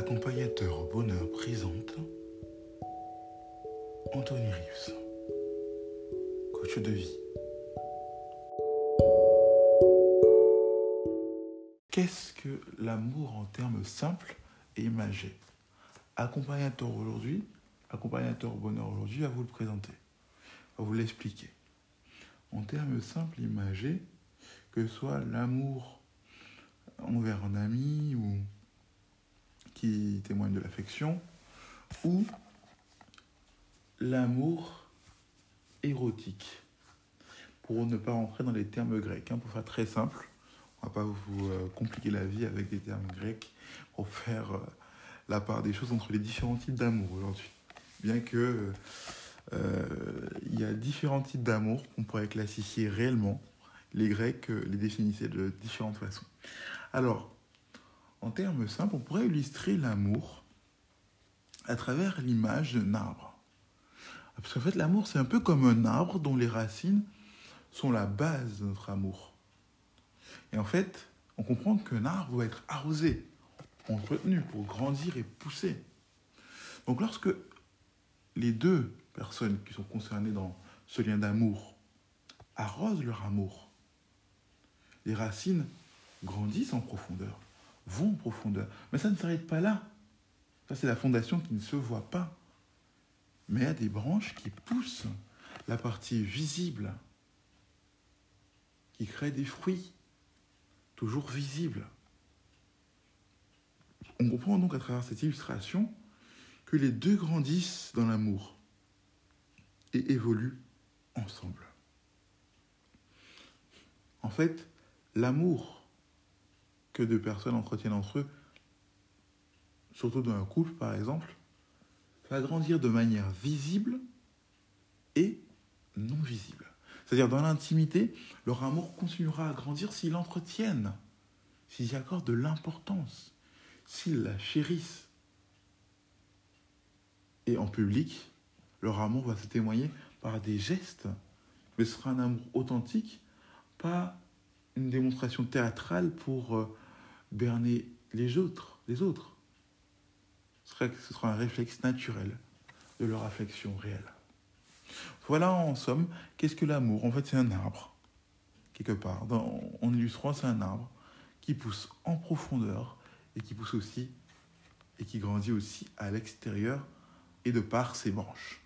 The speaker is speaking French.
Accompagnateur au bonheur présente Anthony Rives, coach de vie. Qu'est-ce que l'amour en termes simples et imagés? Accompagnateur aujourd'hui, accompagnateur au bonheur aujourd'hui, va vous le présenter, va vous l'expliquer. En termes simples et imagés, que soit l'amour envers un ami ou qui témoigne de l'affection, ou l'amour érotique. Pour ne pas rentrer dans les termes grecs, hein, pour faire très simple, on va pas vous euh, compliquer la vie avec des termes grecs pour faire euh, la part des choses entre les différents types d'amour aujourd'hui. Bien que euh, il y a différents types d'amour qu'on pourrait classifier réellement. Les Grecs les définissaient de différentes façons. Alors, en termes simples, on pourrait illustrer l'amour à travers l'image d'un arbre. Parce qu'en fait, l'amour, c'est un peu comme un arbre dont les racines sont la base de notre amour. Et en fait, on comprend qu'un arbre doit être arrosé, entretenu pour grandir et pousser. Donc lorsque les deux personnes qui sont concernées dans ce lien d'amour arrosent leur amour, les racines grandissent en profondeur vont en profondeur. Mais ça ne s'arrête pas là. Ça, c'est la fondation qui ne se voit pas. Mais il y a des branches qui poussent la partie visible, qui crée des fruits, toujours visibles. On comprend donc à travers cette illustration que les deux grandissent dans l'amour et évoluent ensemble. En fait, l'amour que deux personnes entretiennent entre eux, surtout dans un couple par exemple, va grandir de manière visible et non visible. C'est-à-dire dans l'intimité, leur amour continuera à grandir s'ils l'entretiennent, s'ils y accordent de l'importance, s'ils la chérissent. Et en public, leur amour va se témoigner par des gestes, mais ce sera un amour authentique, pas démonstration théâtrale pour euh, berner les autres, les autres. Ce sera, ce sera un réflexe naturel de leur affection réelle. Voilà en somme, qu'est-ce que l'amour? En fait, c'est un arbre, quelque part. Dans, en illustrant, c'est un arbre qui pousse en profondeur et qui pousse aussi et qui grandit aussi à l'extérieur et de par ses branches.